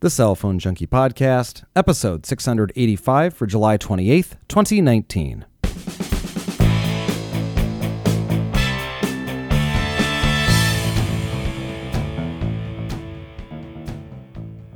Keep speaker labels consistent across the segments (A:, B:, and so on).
A: The Cell Phone Junkie Podcast, episode 685 for July 28th, 2019.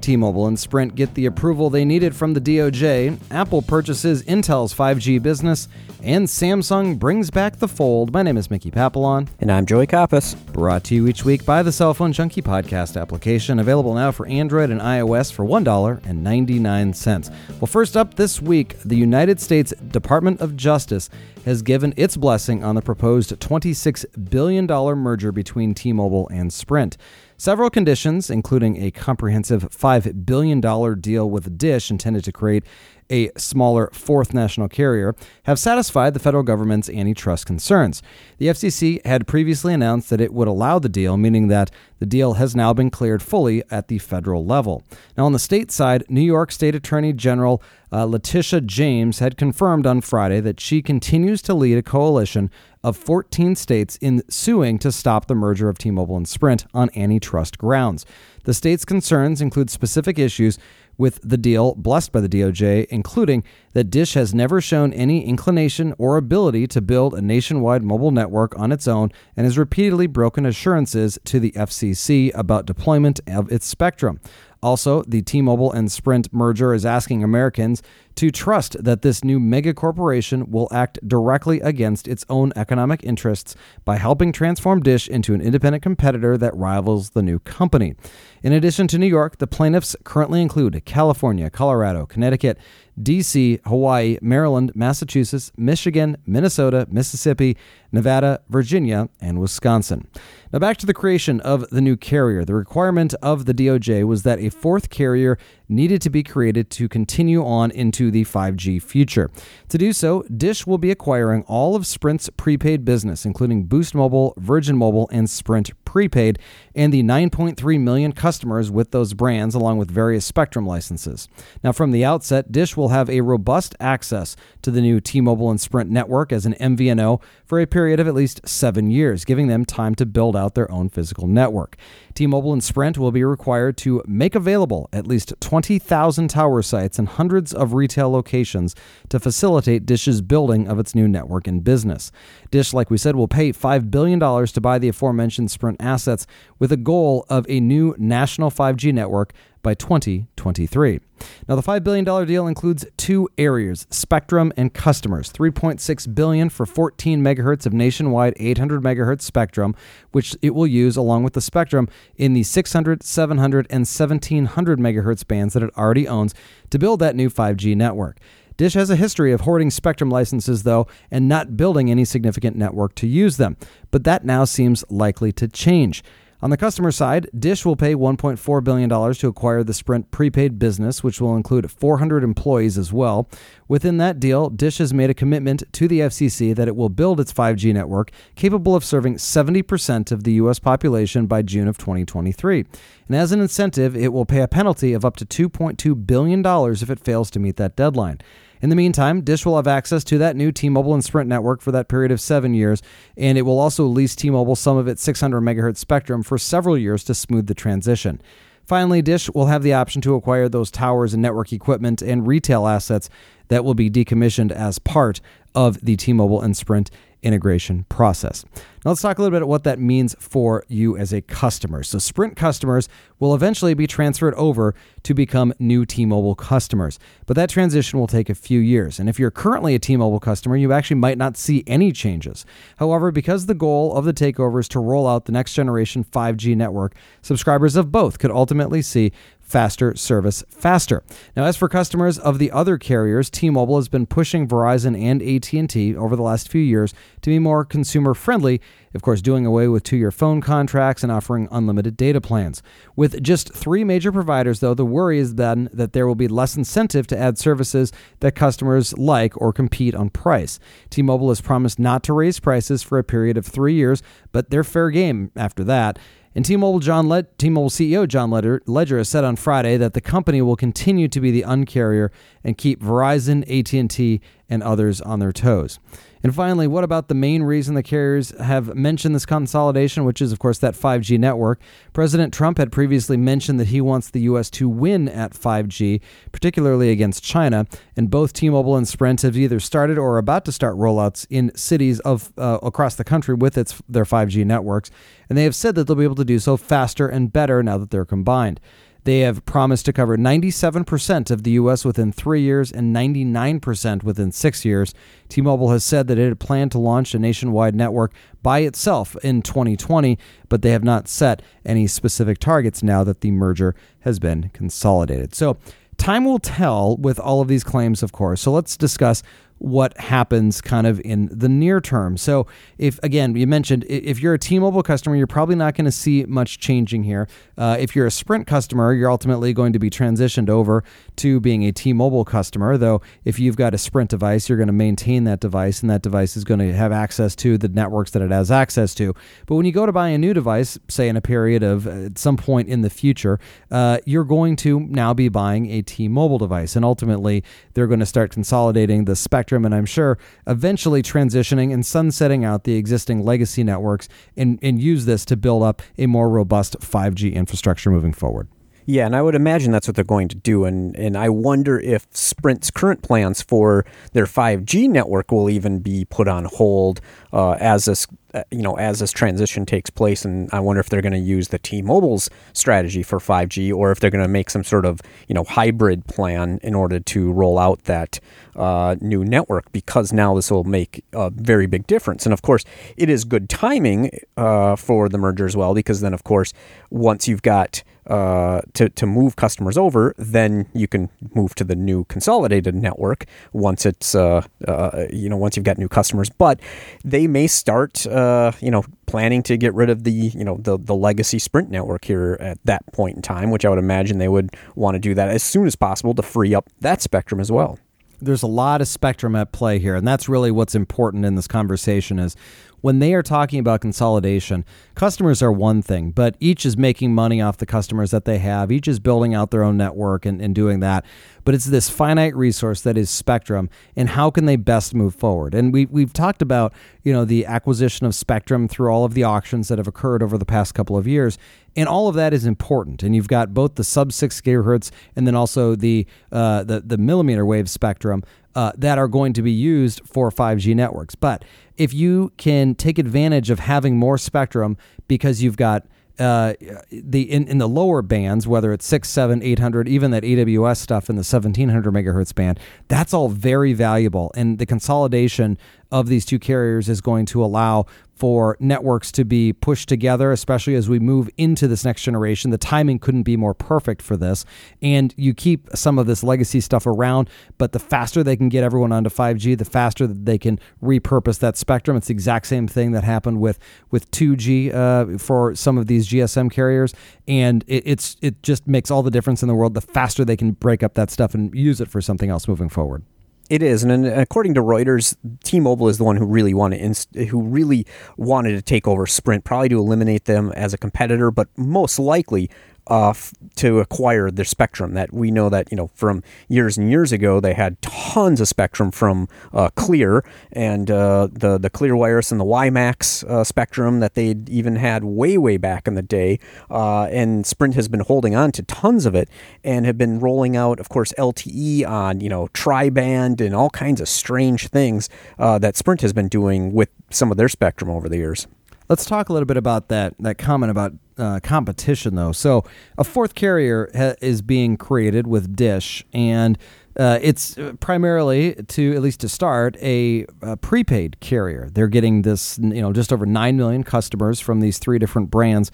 A: T Mobile and Sprint get the approval they needed from the DOJ, Apple purchases Intel's 5G business, and Samsung brings back the fold. My name is Mickey Papillon.
B: And I'm Joey Kappas.
A: Brought to you each week by the Cell Phone Junkie podcast application, available now for Android and iOS for $1.99. Well, first up this week, the United States Department of Justice has given its blessing on the proposed $26 billion merger between T Mobile and Sprint. Several conditions, including a comprehensive $5 billion deal with Dish intended to create a smaller fourth national carrier, have satisfied the federal government's antitrust concerns. The FCC had previously announced that it would allow the deal, meaning that the deal has now been cleared fully at the federal level. Now, on the state side, New York State Attorney General uh, Letitia James had confirmed on Friday that she continues to lead a coalition of 14 states in suing to stop the merger of T Mobile and Sprint on antitrust grounds. The state's concerns include specific issues with the deal blessed by the DOJ, including that Dish has never shown any inclination or ability to build a nationwide mobile network on its own and has repeatedly broken assurances to the FCC about deployment of its spectrum. Also, the T Mobile and Sprint merger is asking Americans to trust that this new mega corporation will act directly against its own economic interests by helping transform Dish into an independent competitor that rivals the new company. In addition to New York, the plaintiffs currently include California, Colorado, Connecticut, DC, Hawaii, Maryland, Massachusetts, Michigan, Minnesota, Mississippi, Nevada, Virginia, and Wisconsin. Now, back to the creation of the new carrier. The requirement of the DOJ was that a fourth carrier needed to be created to continue on into the 5G future. To do so, Dish will be acquiring all of Sprint's prepaid business, including Boost Mobile, Virgin Mobile, and Sprint Prepaid, and the 9.3 million customers with those brands, along with various Spectrum licenses. Now, from the outset, Dish will have a robust access to the new T Mobile and Sprint network as an MVNO for a period of at least seven years, giving them time to build out their own physical network. T Mobile and Sprint will be required to make available at least 20,000 tower sites and hundreds of retail locations to facilitate Dish's building of its new network and business. Dish, like we said, will pay $5 billion to buy the aforementioned Sprint assets with a goal of a new national 5G network by 2023. Now, the $5 billion deal includes two areas, spectrum and customers. 3.6 billion for 14 megahertz of nationwide 800 megahertz spectrum, which it will use along with the spectrum in the 600, 700, and 1700 megahertz bands that it already owns to build that new 5G network. Dish has a history of hoarding spectrum licenses, though, and not building any significant network to use them. But that now seems likely to change. On the customer side, Dish will pay $1.4 billion to acquire the Sprint prepaid business, which will include 400 employees as well. Within that deal, Dish has made a commitment to the FCC that it will build its 5G network capable of serving 70% of the U.S. population by June of 2023. And as an incentive, it will pay a penalty of up to $2.2 billion if it fails to meet that deadline. In the meantime, Dish will have access to that new T Mobile and Sprint network for that period of seven years, and it will also lease T Mobile some of its 600 megahertz spectrum for several years to smooth the transition. Finally, Dish will have the option to acquire those towers and network equipment and retail assets that will be decommissioned as part of the T Mobile and Sprint integration process. Now, let's talk a little bit about what that means for you as a customer. So, Sprint customers will eventually be transferred over to become new T Mobile customers, but that transition will take a few years. And if you're currently a T Mobile customer, you actually might not see any changes. However, because the goal of the takeover is to roll out the next generation 5G network, subscribers of both could ultimately see faster service faster. Now, as for customers of the other carriers, T-Mobile has been pushing Verizon and AT&T over the last few years to be more consumer friendly, of course, doing away with two-year phone contracts and offering unlimited data plans. With just 3 major providers though, the worry is then that there will be less incentive to add services that customers like or compete on price. T-Mobile has promised not to raise prices for a period of 3 years, but they're fair game after that. And T-Mobile, John Le- T-Mobile CEO John Legere, Legere has said on Friday that the company will continue to be the uncarrier and keep Verizon, AT&T, and others on their toes. And finally, what about the main reason the carriers have mentioned this consolidation, which is, of course, that 5G network? President Trump had previously mentioned that he wants the U.S. to win at 5G, particularly against China. And both T Mobile and Sprint have either started or are about to start rollouts in cities of uh, across the country with its their 5G networks. And they have said that they'll be able to do so faster and better now that they're combined. They have promised to cover 97% of the U.S. within three years and 99% within six years. T Mobile has said that it had planned to launch a nationwide network by itself in 2020, but they have not set any specific targets now that the merger has been consolidated. So, time will tell with all of these claims, of course. So, let's discuss what happens kind of in the near term. So, if again, you mentioned if you're a T Mobile customer, you're probably not going to see much changing here. Uh, if you're a Sprint customer, you're ultimately going to be transitioned over to being a T Mobile customer. Though, if you've got a Sprint device, you're going to maintain that device, and that device is going to have access to the networks that it has access to. But when you go to buy a new device, say in a period of uh, at some point in the future, uh, you're going to now be buying a T Mobile device. And ultimately, they're going to start consolidating the spectrum spectrum, and I'm sure eventually transitioning and sunsetting out the existing legacy networks and, and use this to build up a more robust 5G infrastructure moving forward.
B: Yeah, and I would imagine that's what they're going to do. And, and I wonder if Sprint's current plans for their 5G network will even be put on hold uh, as this uh, you know as this transition takes place. And I wonder if they're going to use the T-Mobile's strategy for 5G, or if they're going to make some sort of you know hybrid plan in order to roll out that uh, new network. Because now this will make a very big difference. And of course, it is good timing uh, for the merger as well, because then of course once you've got uh, to, to move customers over, then you can move to the new consolidated network once it's uh, uh, you know once you've got new customers. But they may start uh, you know planning to get rid of the you know the the legacy Sprint network here at that point in time, which I would imagine they would want to do that as soon as possible to free up that spectrum as well.
A: There's a lot of spectrum at play here and that's really what's important in this conversation is when they are talking about consolidation, customers are one thing, but each is making money off the customers that they have. Each is building out their own network and, and doing that. But it's this finite resource that is Spectrum, and how can they best move forward? And we, we've talked about you know the acquisition of Spectrum through all of the auctions that have occurred over the past couple of years, and all of that is important. And you've got both the sub six gigahertz and then also the uh, the the millimeter wave spectrum uh, that are going to be used for 5G networks. But if you can take advantage of having more spectrum because you've got uh, the in, in the lower bands, whether it's six, seven, eight hundred, even that AWS stuff in the seventeen hundred megahertz band, that's all very valuable. And the consolidation of these two carriers is going to allow for networks to be pushed together, especially as we move into this next generation. The timing couldn't be more perfect for this. And you keep some of this legacy stuff around, but the faster they can get everyone onto 5G, the faster that they can repurpose that spectrum. It's the exact same thing that happened with with 2G uh, for some of these GSM carriers, and it, it's it just makes all the difference in the world. The faster they can break up that stuff and use it for something else moving forward.
B: It is, and according to Reuters, T-Mobile is the one who really wanted inst- who really wanted to take over Sprint, probably to eliminate them as a competitor, but most likely uh, f- to acquire their spectrum. That we know that you know from years and years ago they had tons of spectrum from uh, Clear and uh, the the Clear Wireless and the WiMAX uh, spectrum that they even had way way back in the day. Uh, and Sprint has been holding on to tons of it and have been rolling out, of course, LTE on you know tri-band and all kinds of strange things uh, that Sprint has been doing with some of their spectrum over the years.
A: Let's talk a little bit about that that comment about uh, competition, though. So, a fourth carrier ha- is being created with Dish, and uh, it's primarily to at least to start a, a, prepaid carrier. They're getting this, you know, just over nine million customers from these three different brands,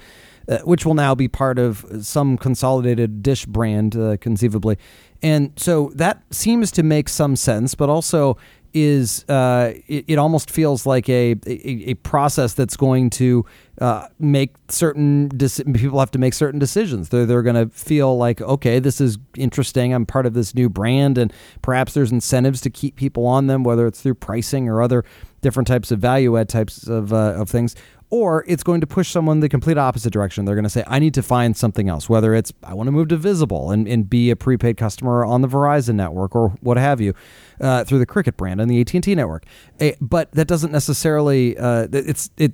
A: uh, which will now be part of some consolidated Dish brand, uh, conceivably. And so that seems to make some sense, but also is uh, it, it, almost feels like a, a, a process that's going to uh, make certain people have to make certain decisions. They're they're going to feel like okay, this is interesting. I'm part of this new brand, and perhaps there's incentives to keep people on them, whether it's through pricing or other different types of value add types of uh, of things. Or it's going to push someone the complete opposite direction. They're going to say, I need to find something else, whether it's I want to move to Visible and, and be a prepaid customer on the Verizon network or what have you uh, through the Cricket brand and the AT&T network. Uh, but that doesn't necessarily, uh, it's, it,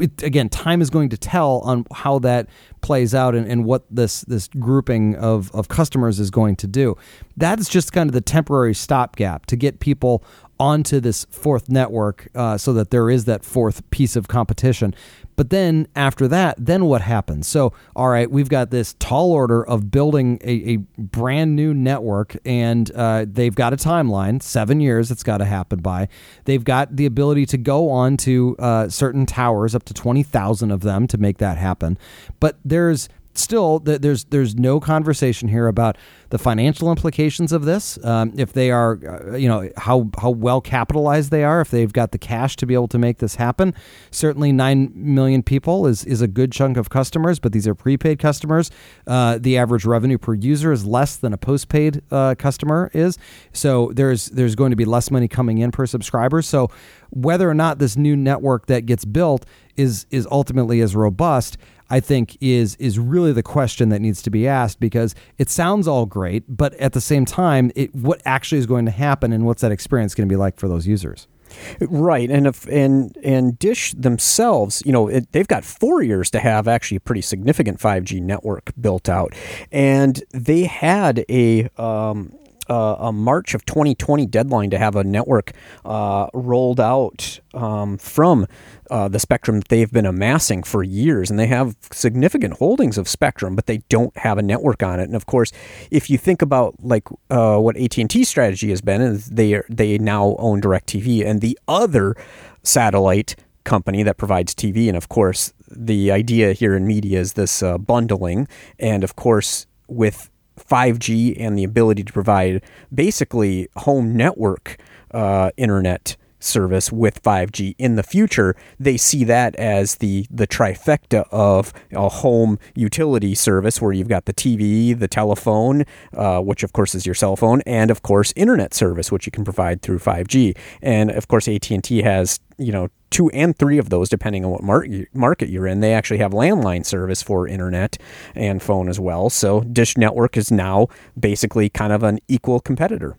A: it, again, time is going to tell on how that plays out and, and what this, this grouping of, of customers is going to do. That's just kind of the temporary stopgap to get people onto this fourth network uh, so that there is that fourth piece of competition. But then after that, then what happens? So, all right, we've got this tall order of building a, a brand new network, and uh, they've got a timeline seven years it's got to happen by. They've got the ability to go on to uh, certain towers, up to 20,000 of them, to make that happen. But there's still there's there's no conversation here about the financial implications of this um, if they are uh, you know how how well capitalized they are if they've got the cash to be able to make this happen. Certainly 9 million people is is a good chunk of customers but these are prepaid customers. Uh, the average revenue per user is less than a postpaid uh, customer is. So there's there's going to be less money coming in per subscriber. So whether or not this new network that gets built is is ultimately as robust I think is is really the question that needs to be asked because it sounds all great, but at the same time, it, what actually is going to happen and what's that experience going to be like for those users?
B: Right, and if and and Dish themselves, you know, it, they've got four years to have actually a pretty significant 5G network built out, and they had a um, uh, a March of 2020 deadline to have a network uh, rolled out um, from uh, the spectrum that they've been amassing for years, and they have significant holdings of spectrum, but they don't have a network on it. And of course, if you think about like uh, what AT and T strategy has been, is they are, they now own Directv, and the other satellite company that provides TV, and of course, the idea here in media is this uh, bundling, and of course, with 5G and the ability to provide basically home network uh, internet service with 5G in the future, they see that as the the trifecta of a home utility service where you've got the TV, the telephone, uh, which of course is your cell phone, and of course internet service, which you can provide through 5G. And of course, AT and T has you know two and three of those depending on what market you're in they actually have landline service for internet and phone as well so dish network is now basically kind of an equal competitor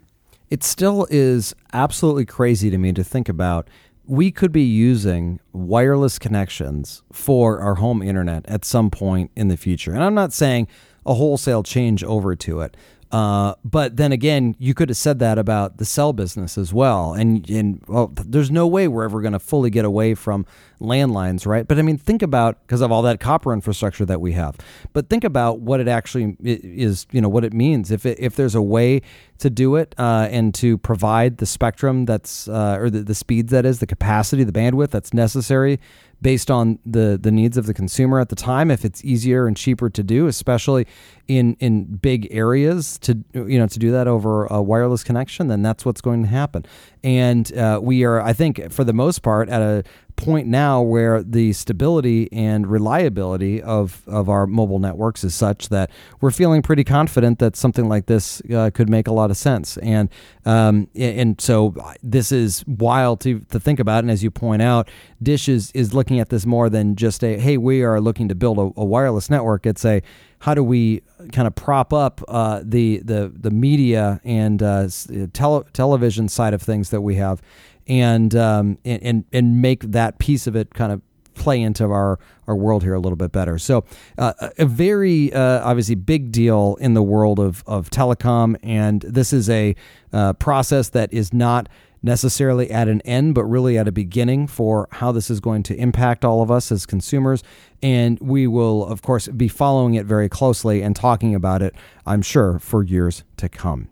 A: it still is absolutely crazy to me to think about. We could be using wireless connections for our home internet at some point in the future. And I'm not saying a wholesale change over to it, uh, but then again, you could have said that about the cell business as well. And, and well, there's no way we're ever going to fully get away from landlines, right? But I mean, think about because of all that copper infrastructure that we have. But think about what it actually is, you know, what it means. If it, if there's a way to do it uh, and to provide the spectrum that's uh, or the, the speeds that is, the capacity, the bandwidth that's necessary based on the the needs of the consumer at the time if it's easier and cheaper to do especially in in big areas to you know to do that over a wireless connection then that's what's going to happen and uh, we are i think for the most part at a point now where the stability and reliability of, of our mobile networks is such that we're feeling pretty confident that something like this uh, could make a lot of sense. And um, and so this is wild to, to think about. And as you point out, Dish is, is looking at this more than just a hey, we are looking to build a, a wireless network. It's a how do we kind of prop up uh, the the the media and uh, tele- television side of things that we have and um, and and make that piece of it kind of play into our our world here a little bit better. So uh, a very uh, obviously big deal in the world of of telecom, and this is a uh, process that is not necessarily at an end, but really at a beginning for how this is going to impact all of us as consumers. And we will, of course, be following it very closely and talking about it, I'm sure, for years to come.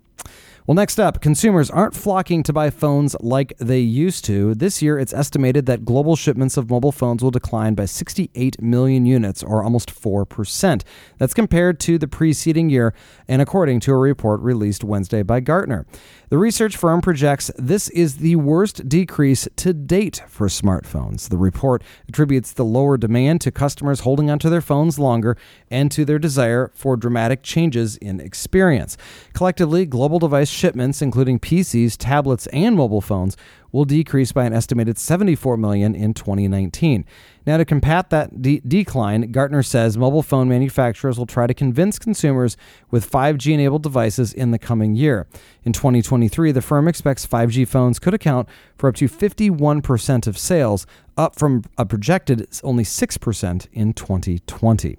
A: Well, next up, consumers aren't flocking to buy phones like they used to. This year, it's estimated that global shipments of mobile phones will decline by 68 million units, or almost 4%. That's compared to the preceding year, and according to a report released Wednesday by Gartner. The research firm projects this is the worst decrease to date for smartphones. The report attributes the lower demand to customers holding onto their phones longer and to their desire for dramatic changes in experience. Collectively, global device shipments, including PCs, tablets, and mobile phones, will decrease by an estimated 74 million in 2019. Now, to combat that de- decline, Gartner says mobile phone manufacturers will try to convince consumers with 5G enabled devices in the coming year. In 2023, the firm expects 5G phones could account for up to 51% of sales, up from a projected only 6% in 2020.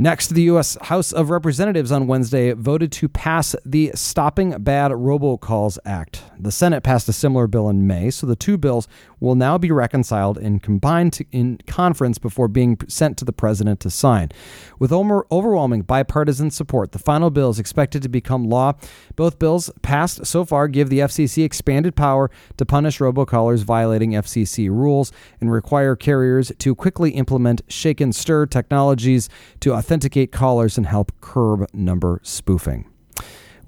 A: Next, the U.S. House of Representatives on Wednesday voted to pass the Stopping Bad Robocalls Act. The Senate passed a similar bill in May, so the two bills will now be reconciled and combined in conference before being sent to the president to sign. With overwhelming bipartisan support, the final bill is expected to become law. Both bills passed so far give the FCC expanded power to punish robocallers violating FCC rules and require carriers to quickly implement SHAKEN/STIR technologies to authenticate callers and help curb number spoofing.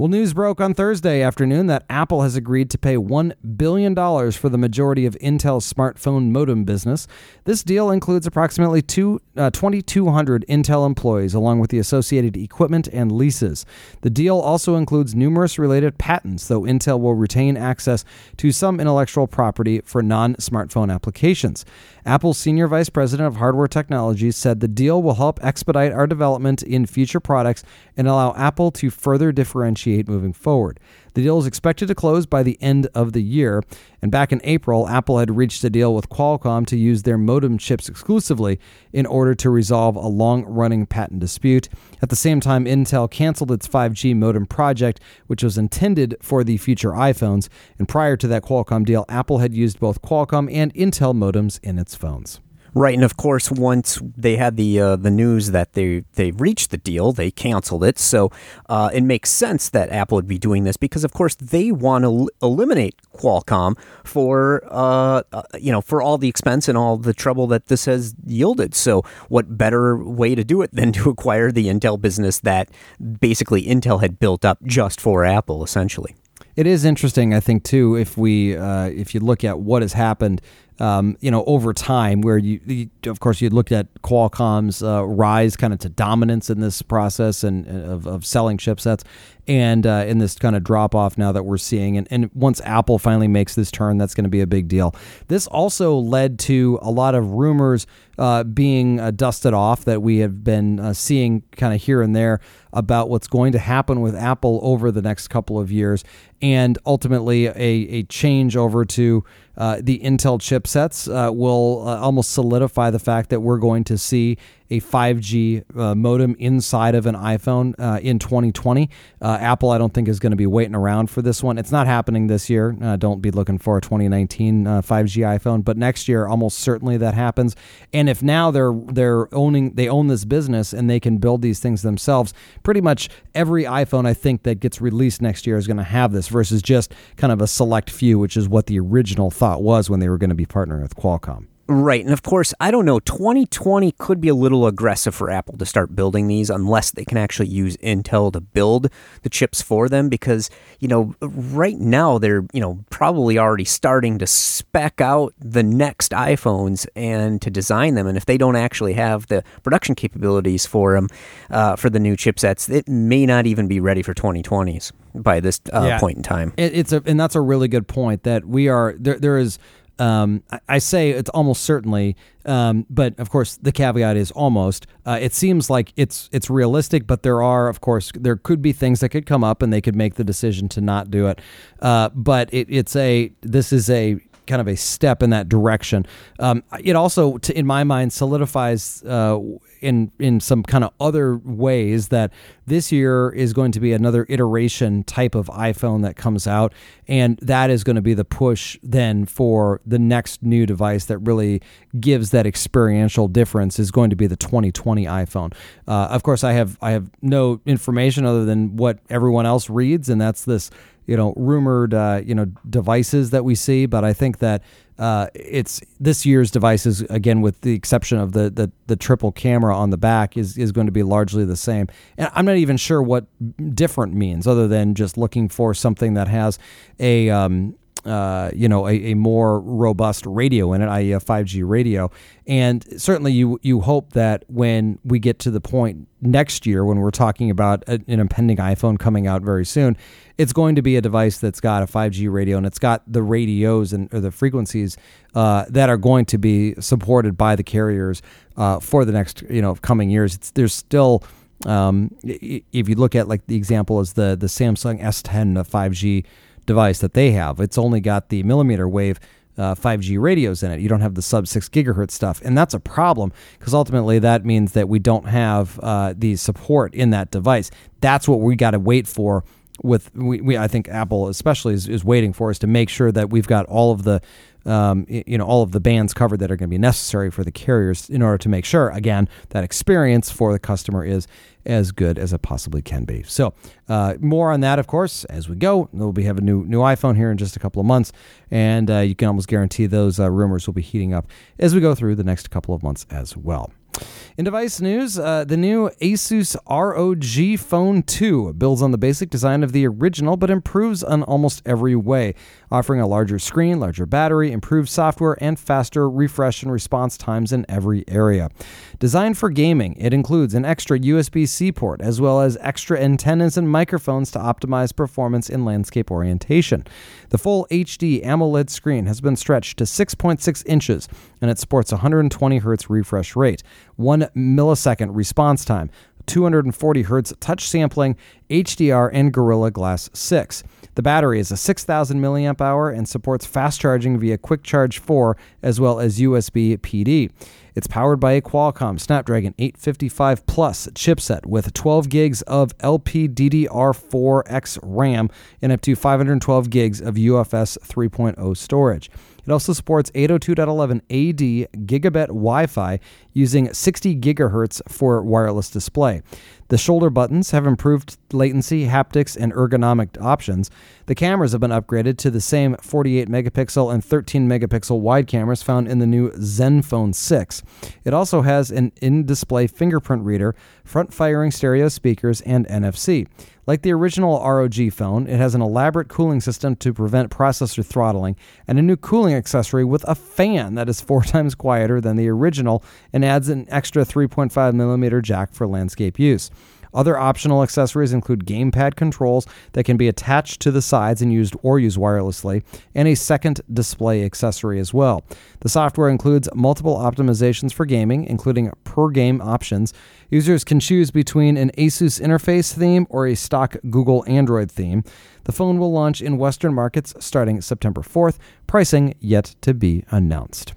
A: Well, news broke on Thursday afternoon that Apple has agreed to pay $1 billion for the majority of Intel's smartphone modem business. This deal includes approximately two, uh, 2,200 Intel employees, along with the associated equipment and leases. The deal also includes numerous related patents, though Intel will retain access to some intellectual property for non smartphone applications. Apple's senior vice president of hardware technologies said the deal will help expedite our development in future products and allow Apple to further differentiate moving forward. The deal is expected to close by the end of the year. And back in April, Apple had reached a deal with Qualcomm to use their modem chips exclusively in order to resolve a long running patent dispute. At the same time, Intel canceled its 5G modem project, which was intended for the future iPhones. And prior to that Qualcomm deal, Apple had used both Qualcomm and Intel modems in its phones.
B: Right, and of course, once they had the uh, the news that they they reached the deal, they canceled it. So uh, it makes sense that Apple would be doing this because, of course, they want to eliminate Qualcomm for uh, uh, you know for all the expense and all the trouble that this has yielded. So what better way to do it than to acquire the Intel business that basically Intel had built up just for Apple, essentially.
A: It is interesting, I think, too, if we uh, if you look at what has happened um, you know, over time, where you, you of course, you looked at Qualcomm's uh, rise kind of to dominance in this process and of, of selling chipsets, and uh, in this kind of drop off now that we're seeing. And, and once Apple finally makes this turn, that's going to be a big deal. This also led to a lot of rumors uh, being uh, dusted off that we have been uh, seeing kind of here and there about what's going to happen with Apple over the next couple of years, and ultimately a, a change over to uh, the Intel chipsets uh, will almost solidify the fact that we're going to see a 5G uh, modem inside of an iPhone uh, in 2020. Uh, Apple, I don't think, is going to be waiting around for this one. It's not happening this year. Uh, don't be looking for a 2019 5G uh, iPhone, but next year, almost certainly that happens. And if now they're they're owning they own this business and they can build these things themselves, pretty much every iPhone I think that gets released next year is going to have this versus just kind of a select few, which is what the original thought was when they were going to be partnering with Qualcomm.
B: Right. And of course, I don't know, 2020 could be a little aggressive for Apple to start building these unless they can actually use Intel to build the chips for them because, you know, right now they're, you know, probably already starting to spec out the next iPhones and to design them. And if they don't actually have the production capabilities for them, uh, for the new chipsets, it may not even be ready for 2020s by this uh, yeah. point in time.
A: It, it's a, and that's a really good point that we are, there, there is, um, I, I, say it's almost certainly, um, but of course the caveat is almost. Uh, it seems like it's it's realistic, but there are, of course, there could be things that could come up, and they could make the decision to not do it. Uh, but it, it's a this is a kind of a step in that direction. Um, it also, to, in my mind, solidifies uh, in in some kind of other ways that this year is going to be another iteration type of iPhone that comes out, and that is going to be the push then for the next new device that really gives that experiential difference is going to be the 2020 iPhone. Uh, of course, I have I have no information other than what everyone else reads, and that's this you know rumored uh, you know devices that we see, but I think that uh, it's this year's devices again, with the exception of the, the the triple camera on the back, is is going to be largely the same. And I'm not even sure what different means, other than just looking for something that has a um, uh, you know, a, a, more robust radio in it, i.e., a 5G radio. And certainly, you you hope that when we get to the point next year, when we're talking about a, an impending iPhone coming out very soon, it's going to be a device that's got a 5G radio and it's got the radios and or the frequencies uh, that are going to be supported by the carriers uh, for the next you know coming years. It's, there's still um, if you look at like the example is the the Samsung S10 a 5G device that they have. It's only got the millimeter wave uh, 5G radios in it. You don't have the sub 6 gigahertz stuff. And that's a problem because ultimately that means that we don't have uh, the support in that device. That's what we got to wait for. With we, we, I think Apple especially is, is waiting for us to make sure that we've got all of the um, you know all of the bands covered that are going to be necessary for the carriers in order to make sure again that experience for the customer is as good as it possibly can be. So, uh, more on that, of course, as we go. We'll be having a new new iPhone here in just a couple of months, and uh, you can almost guarantee those uh, rumors will be heating up as we go through the next couple of months as well. In device news, uh, the new Asus ROG Phone 2 builds on the basic design of the original but improves on almost every way, offering a larger screen, larger battery, improved software, and faster refresh and response times in every area. Designed for gaming, it includes an extra USB C port as well as extra antennas and microphones to optimize performance in landscape orientation. The full HD AMOLED screen has been stretched to 6.6 inches and it sports 120 Hz refresh rate, 1 millisecond response time, 240 Hz touch sampling, HDR, and Gorilla Glass 6. The battery is a 6,000 milliamp hour and supports fast charging via Quick Charge 4 as well as USB PD. It's powered by a Qualcomm Snapdragon 855 Plus chipset with 12 gigs of LPDDR4X RAM and up to 512 gigs of UFS 3.0 storage. It also supports 802.11ad gigabit Wi Fi using 60 gigahertz for wireless display. The shoulder buttons have improved latency, haptics, and ergonomic options. The cameras have been upgraded to the same 48 megapixel and 13 megapixel wide cameras found in the new Zenfone 6. It also has an in display fingerprint reader, front firing stereo speakers, and NFC. Like the original ROG phone, it has an elaborate cooling system to prevent processor throttling and a new cooling accessory with a fan that is four times quieter than the original and adds an extra 3.5 millimeter jack for landscape use. Other optional accessories include gamepad controls that can be attached to the sides and used or used wirelessly, and a second display accessory as well. The software includes multiple optimizations for gaming, including per game options. Users can choose between an Asus interface theme or a stock Google Android theme. The phone will launch in Western markets starting September 4th, pricing yet to be announced.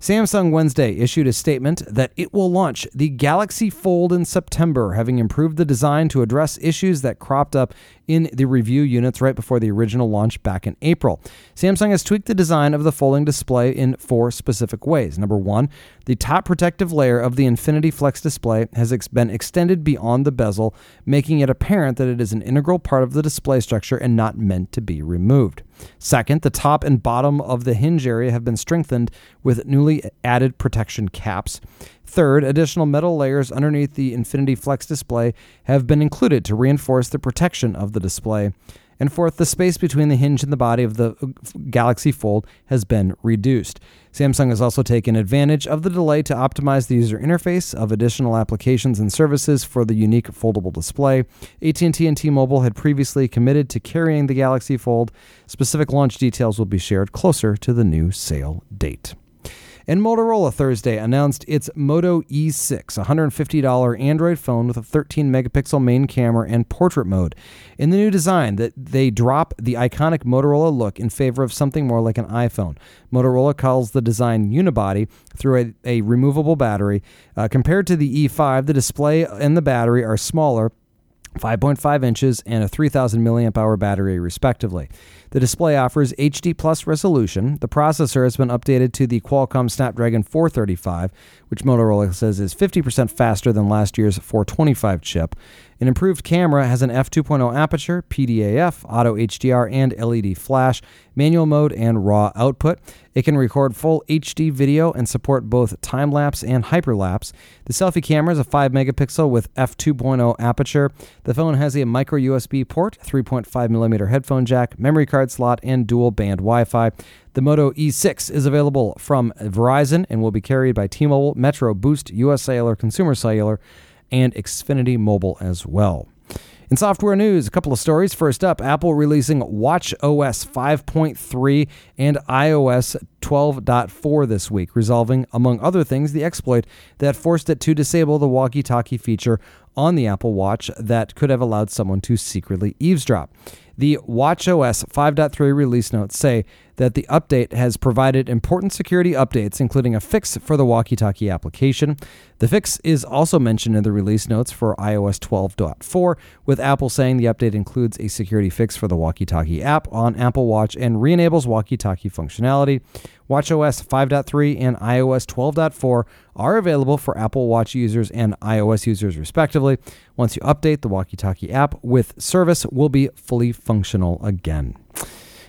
A: Samsung Wednesday issued a statement that it will launch the Galaxy Fold in September, having improved the design to address issues that cropped up in the review units right before the original launch back in April. Samsung has tweaked the design of the folding display in four specific ways. Number one, the top protective layer of the Infinity Flex display has ex- been extended beyond the bezel, making it apparent that it is an integral part of the display structure and not meant to be removed. Second, the top and bottom of the hinge area have been strengthened with newly added protection caps. Third, additional metal layers underneath the Infinity Flex display have been included to reinforce the protection of the display. And fourth, the space between the hinge and the body of the uh, Galaxy Fold has been reduced. Samsung has also taken advantage of the delay to optimize the user interface of additional applications and services for the unique foldable display. AT&T and T-Mobile had previously committed to carrying the Galaxy Fold. Specific launch details will be shared closer to the new sale date. And Motorola Thursday announced its Moto E6, a $150 Android phone with a 13 megapixel main camera and portrait mode. In the new design, that they drop the iconic Motorola look in favor of something more like an iPhone. Motorola calls the design unibody through a, a removable battery. Uh, compared to the E5, the display and the battery are smaller 5.5 inches, and a 3000 milliamp hour battery, respectively. The display offers HD plus resolution. The processor has been updated to the Qualcomm Snapdragon 435, which Motorola says is 50% faster than last year's 425 chip. An improved camera has an f2.0 aperture, PDAF, auto HDR, and LED flash, manual mode, and RAW output. It can record full HD video and support both time lapse and hyperlapse. The selfie camera is a 5 megapixel with f2.0 aperture. The phone has a micro USB port, 3.5 millimeter headphone jack, memory card slot, and dual band Wi Fi. The Moto E6 is available from Verizon and will be carried by T Mobile, Metro, Boost, US Cellular, Consumer Cellular and Xfinity Mobile as well. In software news, a couple of stories. First up, Apple releasing Watch OS 5.3 and iOS 12.4 this week, resolving, among other things, the exploit that forced it to disable the walkie talkie feature on the Apple Watch that could have allowed someone to secretly eavesdrop. The WatchOS 5.3 release notes say that the update has provided important security updates, including a fix for the walkie talkie application. The fix is also mentioned in the release notes for iOS 12.4, with Apple saying the update includes a security fix for the walkie talkie app on Apple Watch and re enables walkie talkie functionality. WatchOS 5.3 and iOS 12.4 are available for Apple Watch users and iOS users, respectively. Once you update, the walkie talkie app with service will be fully functional again.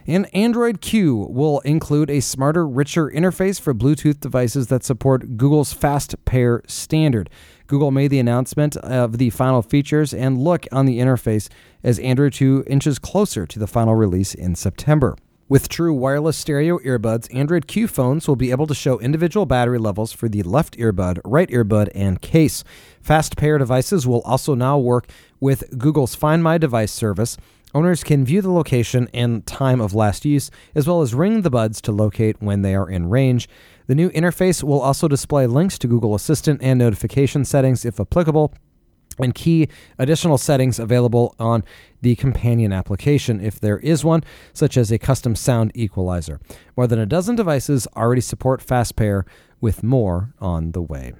A: And Android Q will include a smarter, richer interface for Bluetooth devices that support Google's Fast Pair standard. Google made the announcement of the final features and look on the interface as Android Q inches closer to the final release in September. With true wireless stereo earbuds, Android Q phones will be able to show individual battery levels for the left earbud, right earbud, and case. Fast pair devices will also now work with Google's Find My Device service. Owners can view the location and time of last use, as well as ring the buds to locate when they are in range. The new interface will also display links to Google Assistant and notification settings if applicable, and key additional settings available on the companion application if there is one, such as a custom sound equalizer. More than a dozen devices already support FastPair, with more on the way.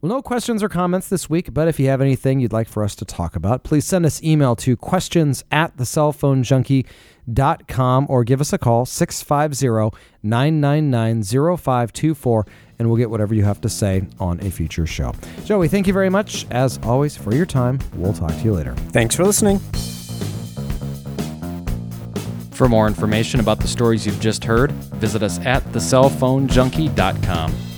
A: Well, no questions or comments this week, but if you have anything you'd like for us to talk about, please send us email to questions at thecellphonejunkie.com or give us a call 650 999 0524 and we'll get whatever you have to say on a future show. Joey, thank you very much, as always, for your time. We'll talk to you later.
B: Thanks for listening.
C: For more information about the stories you've just heard, visit us at thecellphonejunkie.com.